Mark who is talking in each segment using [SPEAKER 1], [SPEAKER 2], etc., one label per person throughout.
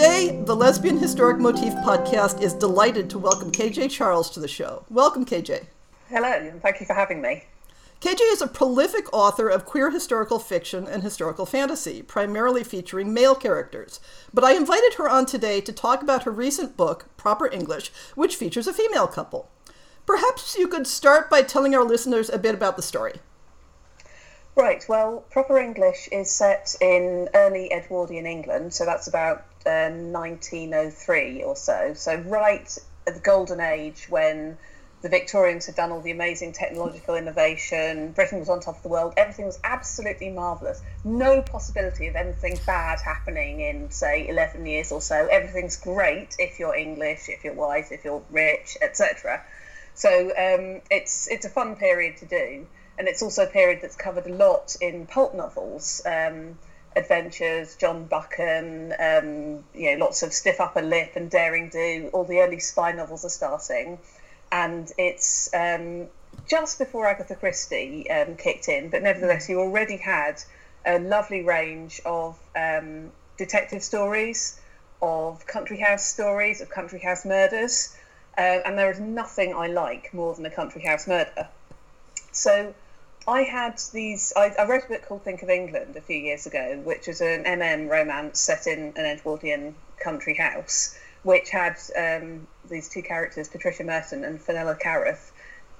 [SPEAKER 1] Today, the Lesbian Historic Motif podcast is delighted to welcome KJ Charles to the show. Welcome, KJ.
[SPEAKER 2] Hello, and thank you for having me.
[SPEAKER 1] KJ is a prolific author of queer historical fiction and historical fantasy, primarily featuring male characters. But I invited her on today to talk about her recent book, Proper English, which features a female couple. Perhaps you could start by telling our listeners a bit about the story.
[SPEAKER 2] Right, well, Proper English is set in early Edwardian England, so that's about uh, 1903 or so. So, right at the golden age when the Victorians had done all the amazing technological innovation, Britain was on top of the world, everything was absolutely marvellous. No possibility of anything bad happening in, say, 11 years or so. Everything's great if you're English, if you're wise, if you're rich, etc. So, um, it's, it's a fun period to do. And it's also a period that's covered a lot in pulp novels. Um, adventures, John Buchan, um, you know, lots of stiff upper lip and daring do. All the early spy novels are starting, and it's um, just before Agatha Christie um, kicked in. But nevertheless, you already had a lovely range of um, detective stories, of country house stories, of country house murders, uh, and there is nothing I like more than a country house murder. So I had these. I, I, wrote a book called Think of England a few years ago, which was an MM romance set in an Edwardian country house, which had um, these two characters, Patricia Merton and Fenella Carruth,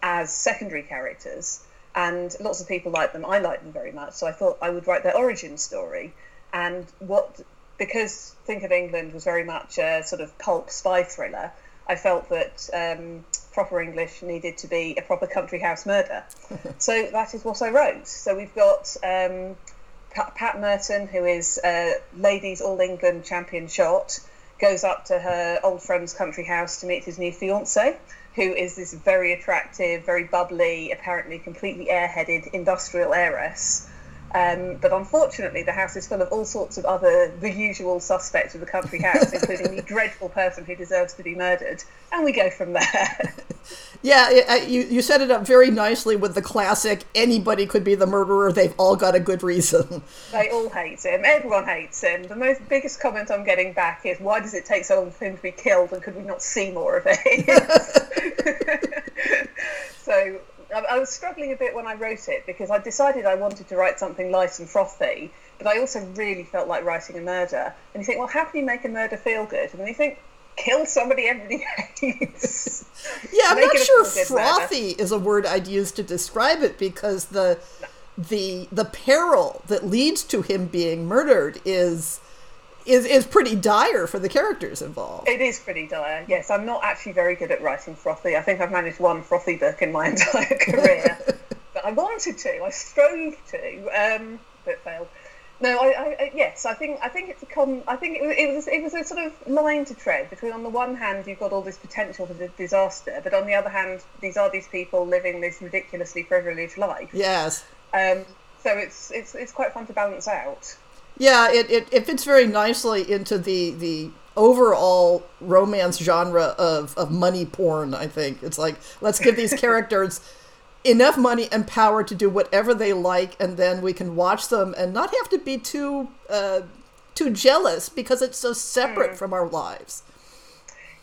[SPEAKER 2] as secondary characters. And lots of people liked them. I liked them very much, so I thought I would write their origin story. And what, because Think of England was very much a sort of pulp spy thriller, I felt that um, proper English needed to be a proper country house murder. so that is what I wrote. So we've got um, Pat Merton, who is a ladies All England champion shot, goes up to her old friend's country house to meet his new fiance, who is this very attractive, very bubbly, apparently completely airheaded industrial heiress um, but unfortunately, the house is full of all sorts of other, the usual suspects of the country house, including the dreadful person who deserves to be murdered. And we go from there.
[SPEAKER 1] yeah, you, you set it up very nicely with the classic anybody could be the murderer, they've all got a good reason.
[SPEAKER 2] They all hate him. Everyone hates him. The most biggest comment I'm getting back is why does it take so long for him to be killed and could we not see more of it? so I, was struggling a bit when I wrote it because I decided I wanted to write something light and frothy, but I also really felt like writing a murder. And you think, well, how can you make a murder feel good? And then you think, kill somebody everybody hates.
[SPEAKER 1] yeah, I'm not sure frothy murder. is a word I'd use to describe it because the no. the the peril that leads to him being murdered is is is pretty dire for the characters involved.
[SPEAKER 2] It is pretty dire. Yes, I'm not actually very good at writing frothy. I think I've managed one frothy book in my entire career, but I wanted to. I strove to, um, but failed. No, I, I, yes, I think I think it's a con. I think it was, it was it was a sort of line to tread between. On the one hand, you've got all this potential for disaster, but on the other hand, these are these people living this ridiculously privileged life.
[SPEAKER 1] Yes.
[SPEAKER 2] Um, so it's it's it's quite fun to balance out.
[SPEAKER 1] Yeah, it, it, it fits very nicely into the the overall romance genre of, of money porn, I think. It's like, let's give these characters enough money and power to do whatever they like, and then we can watch them and not have to be too uh, too jealous because it's so separate mm. from our lives.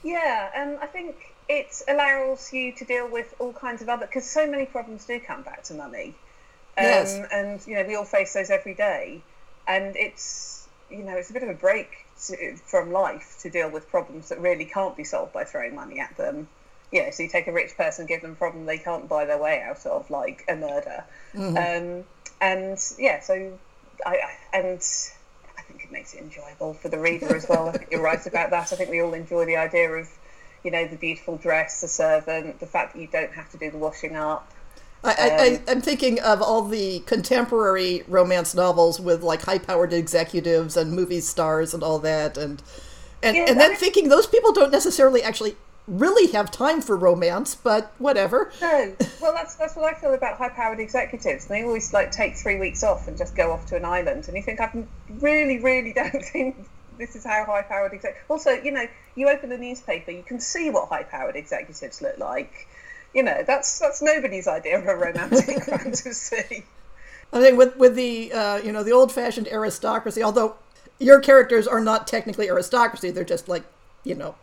[SPEAKER 2] Yeah, and I think it allows you to deal with all kinds of other because so many problems do come back to money. Um, yes. And you know we all face those every day and it's you know it's a bit of a break to, from life to deal with problems that really can't be solved by throwing money at them. You know, so you take a rich person, give them a problem they can't buy their way out of, like a murder. Mm-hmm. Um, and yeah, so I, I and I think it makes it enjoyable for the reader as well. I think you're right about that. I think we all enjoy the idea of you know the beautiful dress, the servant, the fact that you don't have to do the washing up.
[SPEAKER 1] I, I, am um, thinking of all the contemporary romance novels with like high-powered executives and movie stars and all that, and and yeah, and then thinking those people don't necessarily actually really have time for romance, but whatever.
[SPEAKER 2] No, well, that's that's what I feel about high-powered executives. They always like take three weeks off and just go off to an island, and you think I really, really don't think this is how high-powered exec. Also, you know, you open the newspaper, you can see what high-powered executives look like. You know, that's that's nobody's idea of a romantic fantasy.
[SPEAKER 1] I think with with the uh, you know the old-fashioned aristocracy, although your characters are not technically aristocracy, they're just like you know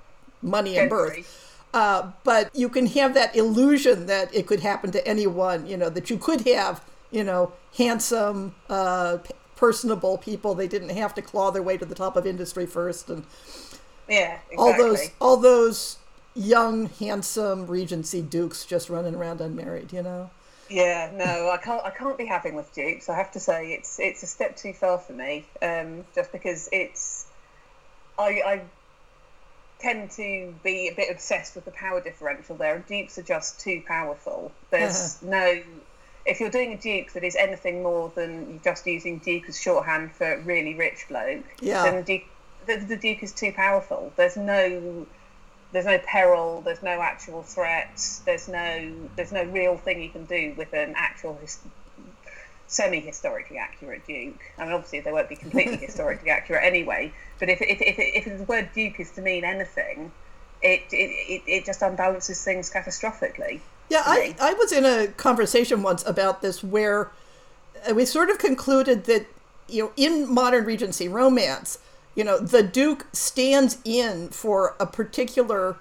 [SPEAKER 1] money and birth. Uh, but you can have that illusion that it could happen to anyone, you know, that you could have, you know, handsome, uh, personable people. They didn't have to claw their way to the top of industry first. And
[SPEAKER 2] yeah, exactly.
[SPEAKER 1] all those, all those young, handsome Regency dukes just running around unmarried, you know?
[SPEAKER 2] Yeah, no, I can't. I can't be having with dukes. I have to say, it's it's a step too far for me. Um, just because it's, I, I tend to be a bit obsessed with the power differential there. Dukes are just too powerful. There's uh-huh. no. If you're doing a Duke that is anything more than just using Duke as shorthand for really rich bloke,
[SPEAKER 1] yeah.
[SPEAKER 2] then the Duke, the, the Duke is too powerful. There's no there's no peril, there's no actual threat, there's no there's no real thing you can do with an actual his, semi-historically accurate Duke. I mean, obviously they won't be completely historically accurate anyway. But if if if, if the word Duke is to mean anything, it it, it just unbalances things catastrophically.
[SPEAKER 1] Yeah, I I was in a conversation once about this where uh, we sort of concluded that you know in modern Regency romance, you know the Duke stands in for a particular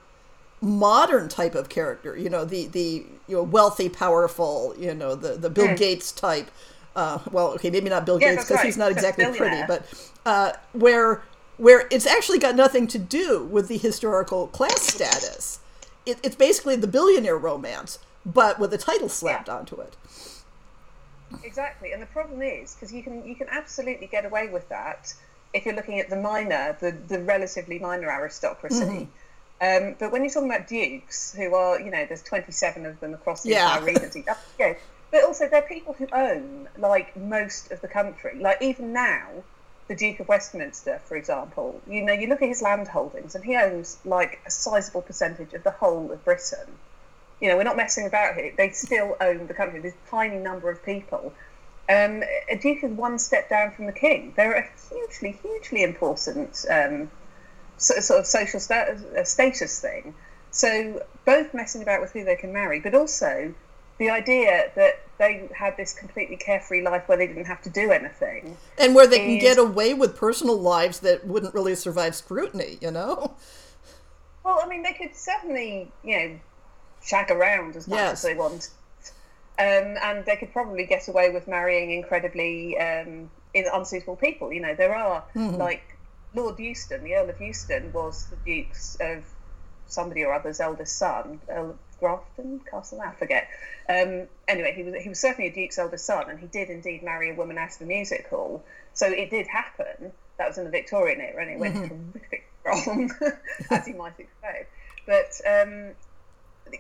[SPEAKER 1] modern type of character you know the the you know wealthy powerful you know the the bill mm. gates type uh, well, okay, maybe not Bill Gates because right. he's not exactly pretty, but uh, where where it's actually got nothing to do with the historical class status. It, it's basically the billionaire romance, but with a title slapped yeah. onto it.
[SPEAKER 2] Exactly, and the problem is because you can you can absolutely get away with that if you're looking at the minor, the the relatively minor aristocracy. Mm-hmm. Um, but when you're talking about dukes, who are, you know, there's 27 of them across the yeah. entire regency, yeah, but also, they're people who own like most of the country. Like even now, the Duke of Westminster, for example, you know, you look at his land holdings, and he owns like a sizable percentage of the whole of Britain. You know, we're not messing about here. They still own the country. This tiny number of people. Um, a duke is one step down from the king. They're a hugely, hugely important um, sort of social sta- status thing. So both messing about with who they can marry, but also the idea that they had this completely carefree life where they didn't have to do anything.
[SPEAKER 1] And where they is... can get away with personal lives that wouldn't really survive scrutiny, you know?
[SPEAKER 2] Well, I mean, they could certainly, you know, shag around as much yes. as they want. Um, and they could probably get away with marrying incredibly um, unsuitable people. You know, there are, mm-hmm. like, Lord Euston, the Earl of Euston, was the Duke's of somebody or other's eldest son, Earl of Grafton Castle, I forget. Um, anyway, he was he was certainly a duke's eldest son, and he did indeed marry a woman out of the music hall. So it did happen. That was in the Victorian era, and it went mm-hmm. horrific wrong, as you might expect. But um,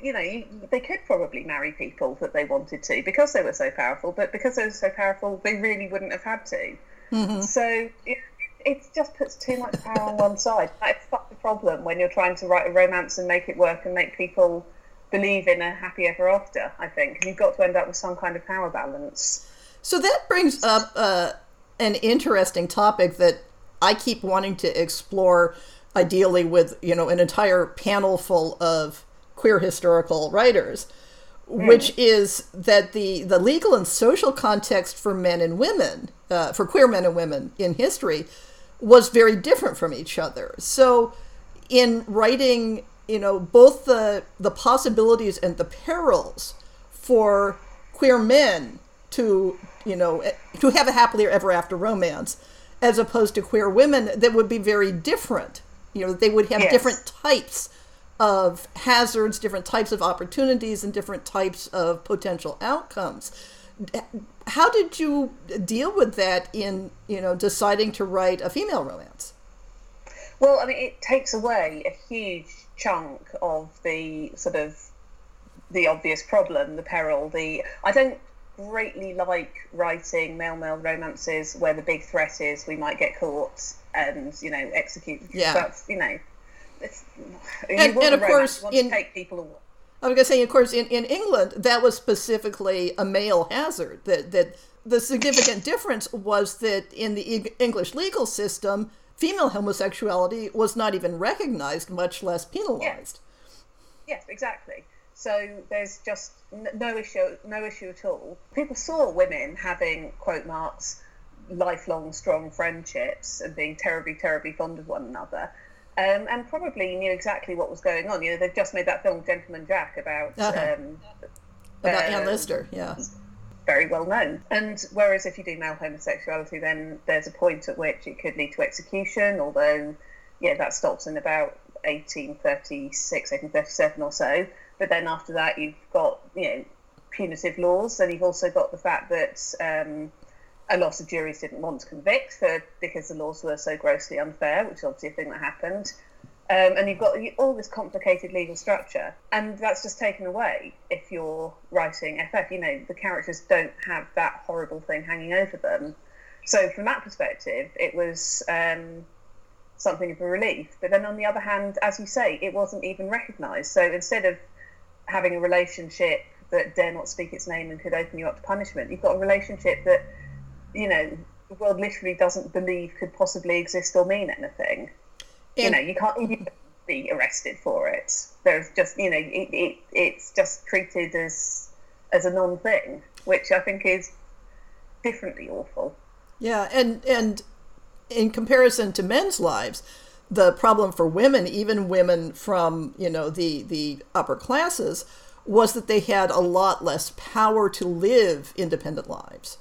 [SPEAKER 2] you know, you, they could probably marry people that they wanted to because they were so powerful. But because they were so powerful, they really wouldn't have had to. Mm-hmm. So it, it just puts too much power on one side. That's the problem when you're trying to write a romance and make it work and make people believe in a happy ever after. I think you've got to end up with some kind of power balance.
[SPEAKER 1] So that brings up uh, an interesting topic that I keep wanting to explore, ideally with you know an entire panel full of queer historical writers, mm. which is that the the legal and social context for men and women, uh, for queer men and women in history, was very different from each other. So, in writing you know both the the possibilities and the perils for queer men to you know to have a happily ever after romance as opposed to queer women that would be very different you know they would have yes. different types of hazards different types of opportunities and different types of potential outcomes how did you deal with that in you know deciding to write a female romance
[SPEAKER 2] well i mean it takes away a huge chunk of the sort of the obvious problem, the peril. The I don't greatly like writing male male romances where the big threat is we might get caught and you know execute.
[SPEAKER 1] Yeah,
[SPEAKER 2] that's you know. It's,
[SPEAKER 1] and, and of course,
[SPEAKER 2] in, take people away.
[SPEAKER 1] I was going to say, of course, in, in England, that was specifically a male hazard. That that the significant difference was that in the English legal system, female homosexuality was not even recognized, much less penalized.
[SPEAKER 2] Yes, yes exactly. So there's just no issue, no issue at all. People saw women having quote marks lifelong strong friendships and being terribly, terribly fond of one another. Um, and probably knew exactly what was going on. You know, they've just made that film Gentleman Jack about uh-huh. um,
[SPEAKER 1] about Anne Lister, yeah,
[SPEAKER 2] very well known. And whereas if you do male homosexuality, then there's a point at which it could lead to execution. Although, yeah, that stops in about 1836, 1837 or so. But then after that, you've got you know punitive laws, and you've also got the fact that um, a lot of juries didn't want to convict for because the laws were so grossly unfair, which is obviously a thing that happened. Um, and you've got all this complicated legal structure, and that's just taken away if you're writing FF. You know, the characters don't have that horrible thing hanging over them. So, from that perspective, it was um, something of a relief. But then, on the other hand, as you say, it wasn't even recognised. So, instead of having a relationship that dare not speak its name and could open you up to punishment, you've got a relationship that you know, the world literally doesn't believe could possibly exist or mean anything. And, you know, you can't even be arrested for it. There's just, you know, it, it, it's just treated as as a non thing, which I think is differently awful.
[SPEAKER 1] Yeah, and and in comparison to men's lives, the problem for women, even women from you know the the upper classes, was that they had a lot less power to live independent lives.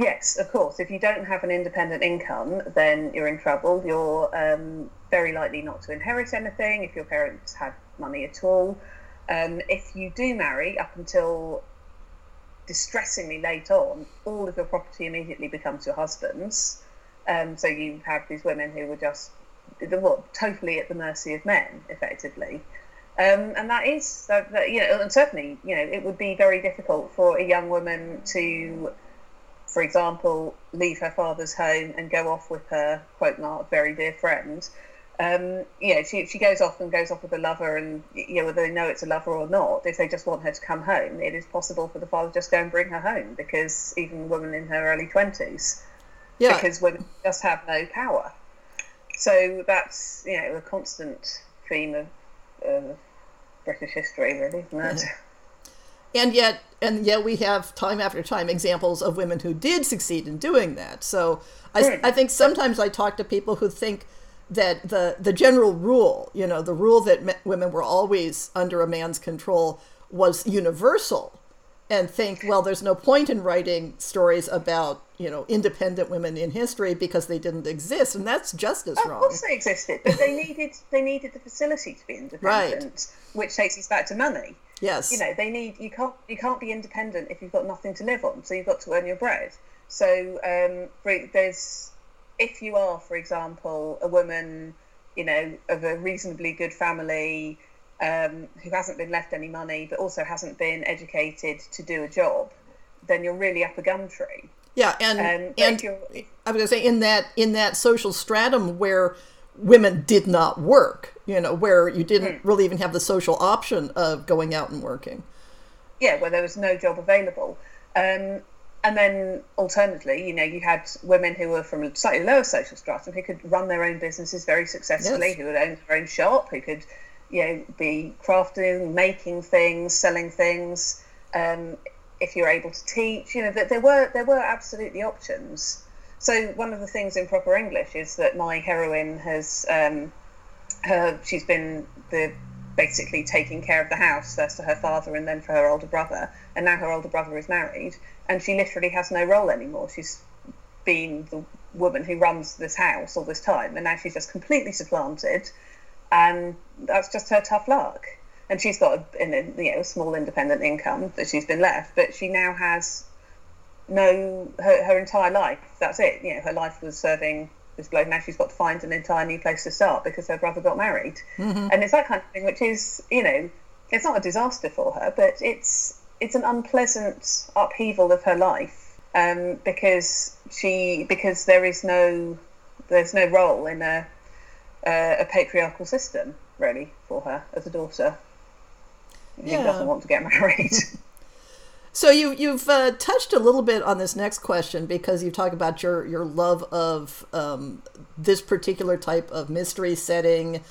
[SPEAKER 2] Yes, of course. If you don't have an independent income, then you're in trouble. You're um, very likely not to inherit anything if your parents have money at all. Um, if you do marry up until distressingly late on, all of your property immediately becomes your husband's. Um, so you have these women who were just well, totally at the mercy of men, effectively. Um, and that is, that, that, you know, and certainly, you know, it would be very difficult for a young woman to for example, leave her father's home and go off with her quote mark very dear friend. Um, you know, she, she goes off and goes off with a lover, and you know whether they know it's a lover or not, if they just want her to come home, it is possible for the father to just go and bring her home because even women in her early twenties, yeah. because women just have no power. So that's you know a constant theme of, of British history, really, isn't it?
[SPEAKER 1] and yet and yet we have time after time examples of women who did succeed in doing that. So I, I think sometimes i talk to people who think that the the general rule you know the rule that women were always under a man's control was universal. And think well there's no point in writing stories about you know independent women in history because they didn't exist and that's just as wrong.
[SPEAKER 2] of course they existed but they needed they needed the facility to be independent right. which takes us back to money
[SPEAKER 1] Yes.
[SPEAKER 2] You know, they need you can't you can't be independent if you've got nothing to live on. So you've got to earn your bread. So um, there's if you are, for example, a woman, you know, of a reasonably good family. Um, who hasn't been left any money, but also hasn't been educated to do a job, then you're really up a gum tree.
[SPEAKER 1] Yeah, and um, and I was going to say in that in that social stratum where women did not work, you know, where you didn't mm. really even have the social option of going out and working.
[SPEAKER 2] Yeah, where there was no job available. Um, and then alternately, you know, you had women who were from a slightly lower social stratum who could run their own businesses very successfully, yes. who would own their own shop, who could, you know, be crafting, making things, selling things. Um, if you're able to teach, you know, that there were there were absolutely options. So one of the things in proper English is that my heroine has um, her she's been the basically taking care of the house first for her father and then for her older brother, and now her older brother is married, and she literally has no role anymore. She's been the woman who runs this house all this time, and now she's just completely supplanted, and that's just her tough luck. And she's got a, a you know a small independent income that she's been left, but she now has no her, her entire life. That's it. You know, her life was serving this bloke. Now she's got to find an entire new place to start because her brother got married, mm-hmm. and it's that kind of thing, which is you know it's not a disaster for her, but it's it's an unpleasant upheaval of her life um, because she because there is no there's no role in a a patriarchal system really for her as a daughter. She yeah. doesn't want to get married.
[SPEAKER 1] So you you've uh, touched a little bit on this next question because you talk about your your love of um, this particular type of mystery setting,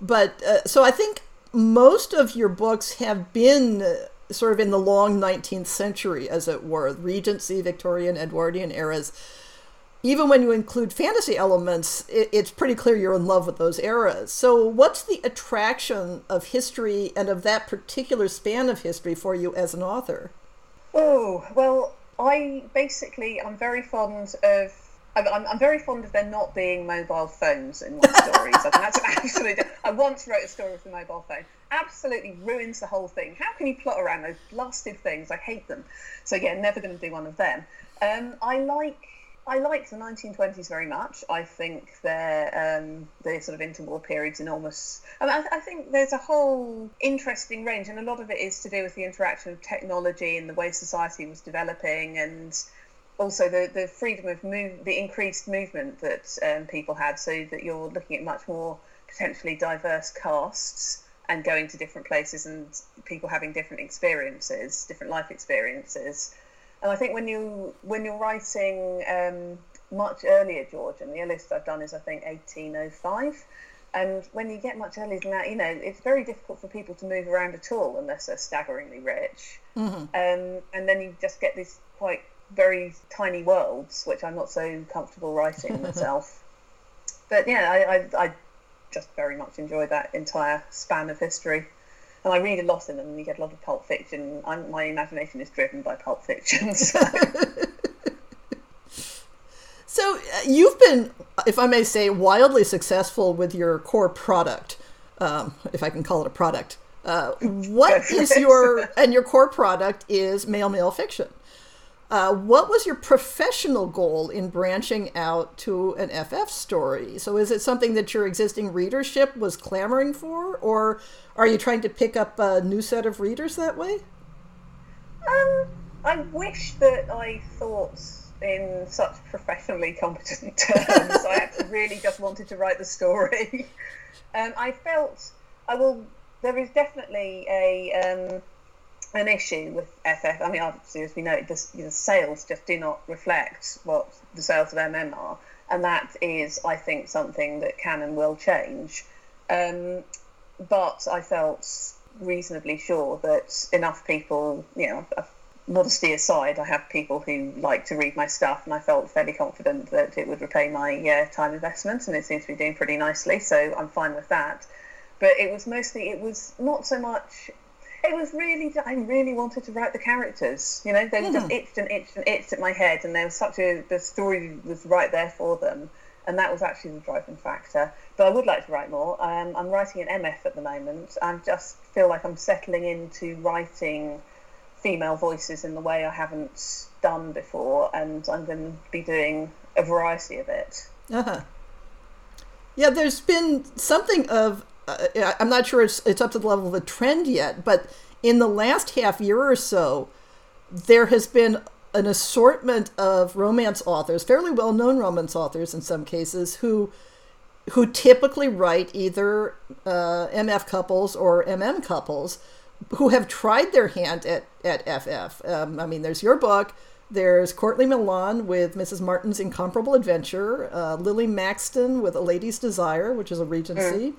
[SPEAKER 1] but uh, so I think most of your books have been uh, sort of in the long 19th century, as it were, Regency, Victorian, Edwardian eras. Even when you include fantasy elements, it, it's pretty clear you're in love with those eras. So, what's the attraction of history and of that particular span of history for you as an author?
[SPEAKER 2] Oh, well, I basically, I'm very fond of I'm, I'm, very fond of there not being mobile phones in my stories. I think that's absolutely. I once wrote a story with a mobile phone. Absolutely ruins the whole thing. How can you plot around those blasted things? I hate them. So yeah, never going to do one of them. Um, I like. I like the 1920s very much. I think they're um, the sort of interwar period's enormous. I, mean, I, I, think there's a whole interesting range, and a lot of it is to do with the interaction of technology and the way society was developing, and also the, the freedom of move, the increased movement that um, people had, so that you're looking at much more potentially diverse casts and going to different places and people having different experiences, different life experiences. And I think when you when you're writing um, much earlier Georgian, the earliest I've done is I think 1805. And when you get much earlier than that, you know, it's very difficult for people to move around at all unless they're staggeringly rich. Mm-hmm. Um, and then you just get these quite very tiny worlds, which I'm not so comfortable writing myself. but yeah, I, I, I, just very much enjoy that entire span of history. And I read a lot in them, and you get a lot of pulp fiction. I'm, my imagination is driven by pulp fiction. So.
[SPEAKER 1] so uh, you've been, if I may say, wildly successful with your core product, um, if I can call it a product. Uh, what is your and your core product is male male fiction. Uh, what was your professional goal in branching out to an FF story? So, is it something that your existing readership was clamoring for, or are you trying to pick up a new set of readers that way?
[SPEAKER 2] Um, I wish that I thought in such professionally competent terms. I really just wanted to write the story. Um, I felt I will. There is definitely a. Um, an issue with FF. I mean, obviously, as we know, the, know, sales just do not reflect what the sales of MM are, and that is, I think, something that can and will change. Um, but I felt reasonably sure that enough people, you know, modesty aside, I have people who like to read my stuff, and I felt fairly confident that it would repay my uh, time investment, and it seems to be doing pretty nicely. So I'm fine with that. But it was mostly, it was not so much it was really I really wanted to write the characters. You know, they mm. just itched and itched and itched at my head, and there was such a the story was right there for them, and that was actually the driving factor. But I would like to write more. Um, I'm writing an MF at the moment. I just feel like I'm settling into writing female voices in the way I haven't done before, and I'm going to be doing a variety of it.
[SPEAKER 1] Uh huh. Yeah, there's been something of uh, I'm not sure it's it's up to the level of a trend yet, but in the last half year or so, there has been an assortment of romance authors, fairly well-known romance authors in some cases, who who typically write either uh, MF couples or MM couples, who have tried their hand at at FF. Um, I mean, there's your book. There's Courtney Milan with Mrs. Martin's Incomparable Adventure, uh, Lily Maxton with A Lady's Desire, which is a Regency. Mm.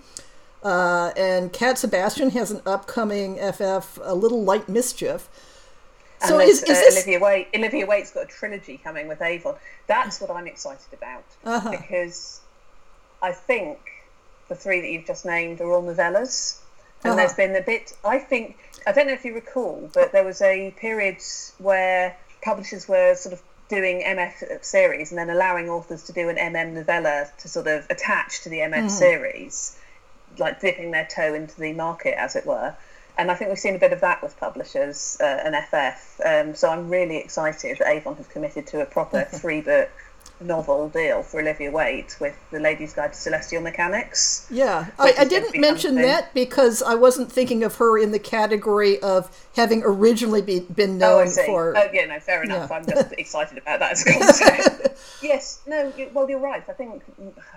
[SPEAKER 1] Uh, and Cat Sebastian has an upcoming FF, A Little Light Mischief.
[SPEAKER 2] So is, is uh, this... Olivia Waite? Olivia Waite's got a trilogy coming with Avon. That's what I'm excited about uh-huh. because I think the three that you've just named are all novellas, and uh-huh. there's been a bit. I think I don't know if you recall, but there was a period where publishers were sort of doing MF series and then allowing authors to do an MM novella to sort of attach to the MF mm. series like dipping their toe into the market, as it were. And I think we've seen a bit of that with publishers uh, and FF. Um, so I'm really excited that Avon has committed to a proper three book novel deal for Olivia Waite with The Lady's Guide to Celestial Mechanics.
[SPEAKER 1] Yeah, I, I didn't mention that because I wasn't thinking of her in the category of having originally be, been known
[SPEAKER 2] oh,
[SPEAKER 1] for.
[SPEAKER 2] Oh, yeah, no, fair enough. Yeah. I'm just excited about that as a concept. yes, no, well, you're right. I think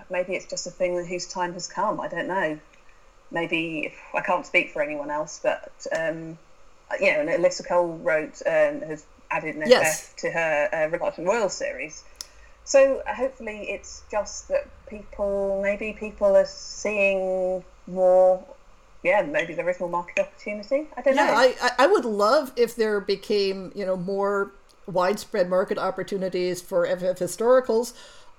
[SPEAKER 2] maybe it's just a thing whose time has come. I don't know. Maybe I can't speak for anyone else, but um, you know, Alyssa Cole wrote um, has added an yes. FF to her uh, Reluctant Royal series. So hopefully it's just that people, maybe people are seeing more. Yeah, maybe there is more market opportunity. I don't
[SPEAKER 1] yeah,
[SPEAKER 2] know.
[SPEAKER 1] I, I would love if there became, you know, more widespread market opportunities for FF historicals.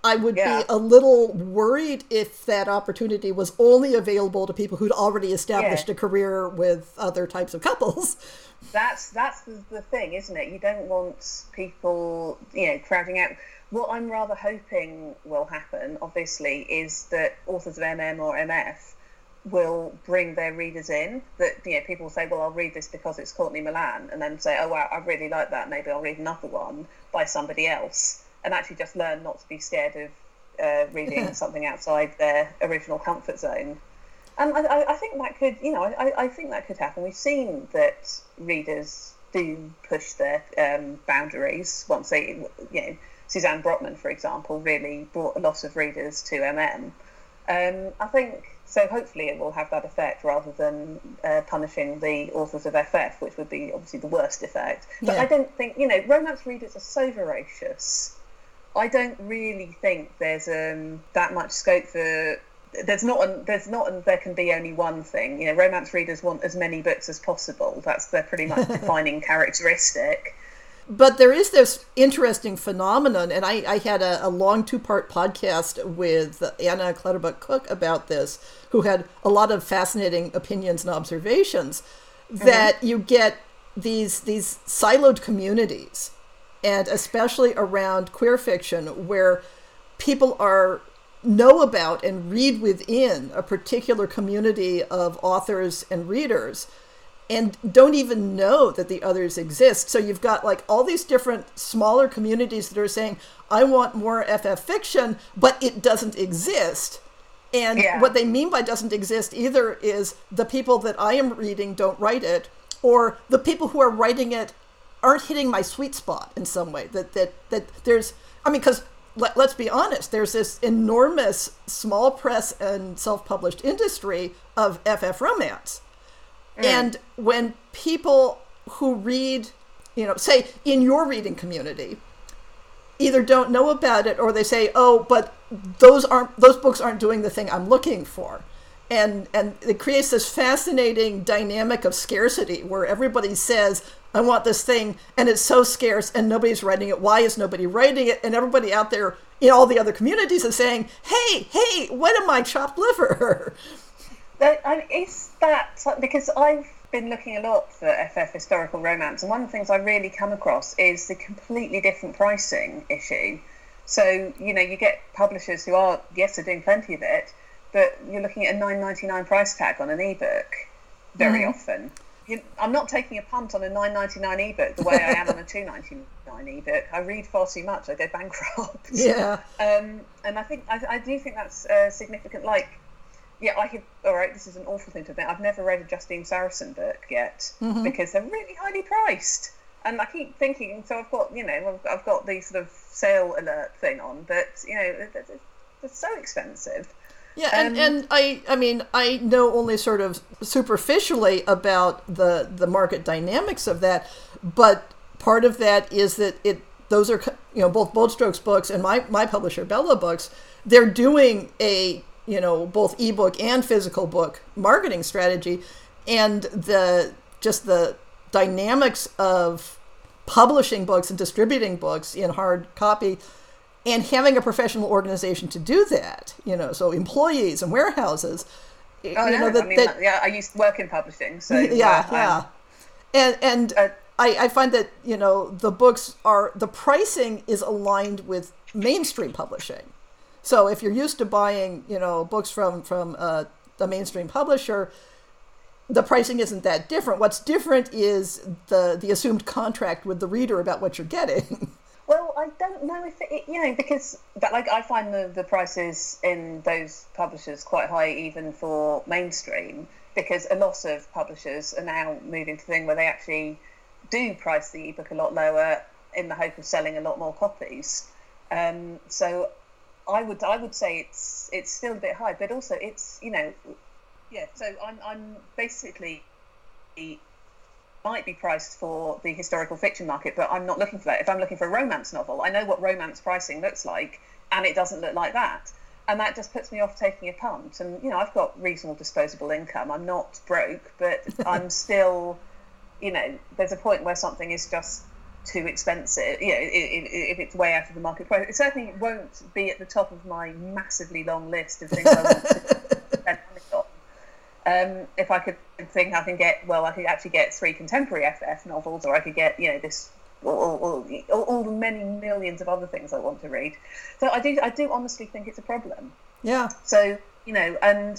[SPEAKER 1] I would yeah. be a little worried if that opportunity was only available to people who'd already established yeah. a career with other types of couples.
[SPEAKER 2] That's that's the, the thing, isn't it? You don't want people, you know, crowding out what I'm rather hoping will happen, obviously, is that authors of MM or MF will bring their readers in. That you know, people say, "Well, I'll read this because it's Courtney Milan," and then say, "Oh wow, I really like that. Maybe I'll read another one by somebody else," and actually just learn not to be scared of uh, reading something outside their original comfort zone. And I, I think that could, you know, I, I think that could happen. We've seen that readers do push their um, boundaries once they, you know Suzanne Brockmann, for example, really brought a lot of readers to MM. Um, I think so. Hopefully, it will have that effect rather than uh, punishing the authors of FF, which would be obviously the worst effect. But yeah. I don't think you know romance readers are so voracious. I don't really think there's um, that much scope for. There's not. An, there's not. An, there can be only one thing. You know, romance readers want as many books as possible. That's their pretty much defining characteristic.
[SPEAKER 1] But there is this interesting phenomenon, and I, I had a, a long two part podcast with Anna Clutterbuck Cook about this, who had a lot of fascinating opinions and observations. Mm-hmm. That you get these these siloed communities, and especially around queer fiction, where people are know about and read within a particular community of authors and readers and don't even know that the others exist. So you've got like all these different smaller communities that are saying, I want more FF fiction, but it doesn't exist. And yeah. what they mean by doesn't exist either is the people that I am reading don't write it, or the people who are writing it aren't hitting my sweet spot in some way. That that that there's, I mean, because let, us be honest, there's this enormous small press and self-published industry of FF romance Mm. And when people who read, you know, say in your reading community, either don't know about it or they say, "Oh, but those aren't those books aren't doing the thing I'm looking for." And and it creates this fascinating dynamic of scarcity where everybody says, "I want this thing," and it's so scarce and nobody's writing it. Why is nobody writing it? And everybody out there in all the other communities is saying, "Hey, hey, what am I chopped liver?"
[SPEAKER 2] is that because I've been looking a lot for FF historical romance, and one of the things I really come across is the completely different pricing issue. So you know, you get publishers who are yes, they're doing plenty of it, but you're looking at a nine ninety nine price tag on an ebook very mm. often. You, I'm not taking a punt on a nine ninety nine ebook the way I am on a two ninety nine ebook. I read far too much. I go bankrupt.
[SPEAKER 1] Yeah.
[SPEAKER 2] Um, and I think I, I do think that's uh, significant. Like yeah, I have. All right, this is an awful thing to admit. I've never read a Justine Saracen book yet mm-hmm. because they're really highly priced, and I keep thinking. So I've got, you know, I've, I've got the sort of sale alert thing on, but you know, it's, so expensive.
[SPEAKER 1] Yeah, and, um, and I I mean I know only sort of superficially about the the market dynamics of that, but part of that is that it those are you know both Bold Strokes books and my my publisher Bella Books they're doing a you know both ebook and physical book marketing strategy and the just the dynamics of publishing books and distributing books in hard copy and having a professional organization to do that you know so employees and warehouses
[SPEAKER 2] oh, you know that, I mean, that, yeah i used to work in publishing so
[SPEAKER 1] yeah yeah. And and uh, I, I find that you know the books are the pricing is aligned with mainstream publishing so if you're used to buying, you know, books from from uh, a mainstream publisher, the pricing isn't that different. What's different is the the assumed contract with the reader about what you're getting.
[SPEAKER 2] Well, I don't know if it, you know, because that, like, I find the, the prices in those publishers quite high even for mainstream, because a lot of publishers are now moving to the thing where they actually do price the ebook a lot lower in the hope of selling a lot more copies. Um, so I would I would say it's it's still a bit high, but also it's you know yeah. So I'm I'm basically might be priced for the historical fiction market, but I'm not looking for that. If I'm looking for a romance novel, I know what romance pricing looks like, and it doesn't look like that. And that just puts me off taking a punt. And, you know, I've got reasonable disposable income. I'm not broke, but I'm still, you know, there's a point where something is just too expensive. You know, if it's way out of the market price, it certainly won't be at the top of my massively long list of things I want to spend money on. Um, if I could think I can get, well, I could actually get three contemporary FF novels, or I could get, you know, this, all, all, all, the many millions of other things I want to read. So I do, I do honestly think it's a problem.
[SPEAKER 1] Yeah.
[SPEAKER 2] So you know, and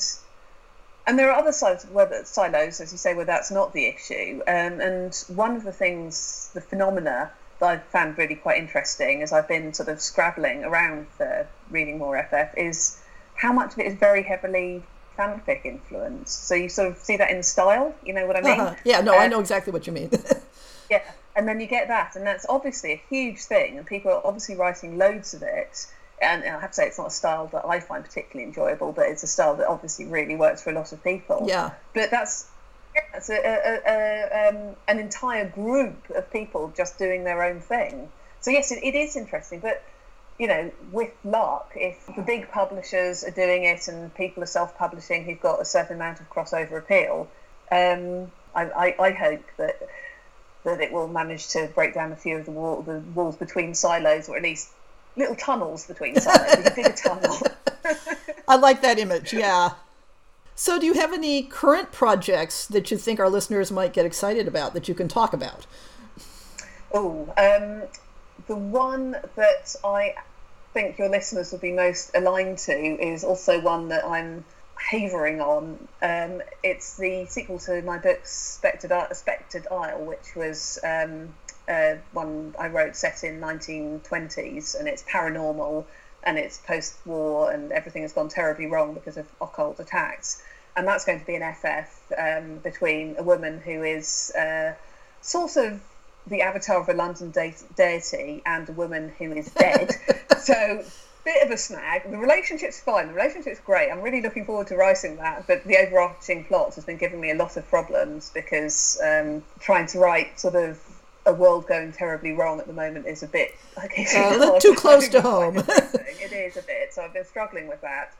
[SPEAKER 2] and there are other sides where silos, as you say, where that's not the issue. Um, and one of the things, the phenomena that I've found really quite interesting, as I've been sort of scrabbling around for reading more FF, is how much of it is very heavily fanfic influence. So you sort of see that in style. You know what I mean? Uh-huh.
[SPEAKER 1] Yeah, no, uh, I know exactly what you mean.
[SPEAKER 2] yeah, and then you get that, and that's obviously a huge thing, and people are obviously writing loads of it. And I have to say, it's not a style that I find particularly enjoyable, but it's a style that obviously really works for a lot of people.
[SPEAKER 1] Yeah.
[SPEAKER 2] But that's that's a, a, a, um, an entire group of people just doing their own thing. So yes, it, it is interesting, but you know, with luck, if the big publishers are doing it and people are self-publishing who've got a certain amount of crossover appeal, um, I, I, I, hope that that it will manage to break down a few of the, wall, the walls between silos, or at least little tunnels between a bigger tunnel.
[SPEAKER 1] I like that image. Yeah. So, do you have any current projects that you think our listeners might get excited about that you can talk about?
[SPEAKER 2] Oh, um, the one that I think your listeners would be most aligned to is also one that I'm havering on. Um, it's the sequel to my book Spectred, Spectred Isle, which was um, uh, one I wrote set in 1920s, and it's paranormal and it's post-war, and everything has gone terribly wrong because of occult attacks. And that's going to be an FF um, between a woman who is uh, sort of the avatar of a London de- deity and a woman who is dead. so, bit of a snag. The relationship's fine. The relationship's great. I'm really looking forward to writing that. But the overarching plot has been giving me a lot of problems because um, trying to write sort of a world going terribly wrong at the moment is a bit like it's
[SPEAKER 1] uh, a little too close to home.
[SPEAKER 2] it is a bit. So I've been struggling with that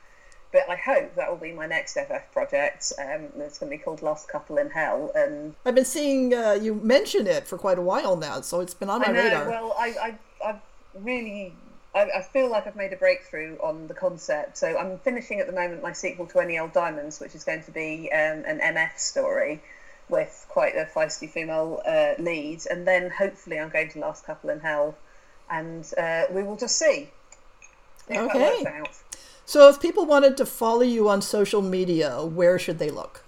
[SPEAKER 2] but I hope that will be my next FF project. Um, it's going to be called Last Couple in Hell, and
[SPEAKER 1] I've been seeing uh, you mention it for quite a while now, so it's been on my
[SPEAKER 2] I know,
[SPEAKER 1] radar.
[SPEAKER 2] Well, I, I, I've really. I, I feel like I've made a breakthrough on the concept. So I'm finishing at the moment my sequel to Any Old Diamonds, which is going to be um, an MF story with quite a feisty female uh, lead, and then hopefully I'm going to Last Couple in Hell, and uh, we will just see.
[SPEAKER 1] okay. So, if people wanted to follow you on social media, where should they look?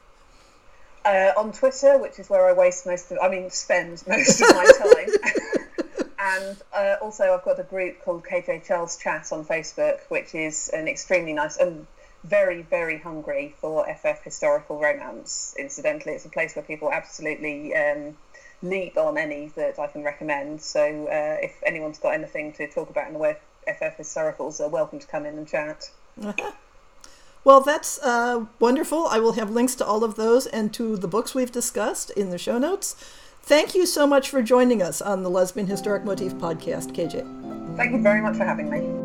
[SPEAKER 2] Uh, on Twitter, which is where I waste most of, I mean, spend most of my time. and uh, also, I've got a group called KJ Charles Chat on Facebook, which is an extremely nice and very, very hungry for FF historical romance. Incidentally, it's a place where people absolutely um, leap on any that I can recommend. So, uh, if anyone's got anything to talk about in the way of FF historicals, they're welcome to come in and chat.
[SPEAKER 1] Well, that's uh, wonderful. I will have links to all of those and to the books we've discussed in the show notes. Thank you so much for joining us on the Lesbian Historic Motif podcast, KJ.
[SPEAKER 2] Thank you very much for having me.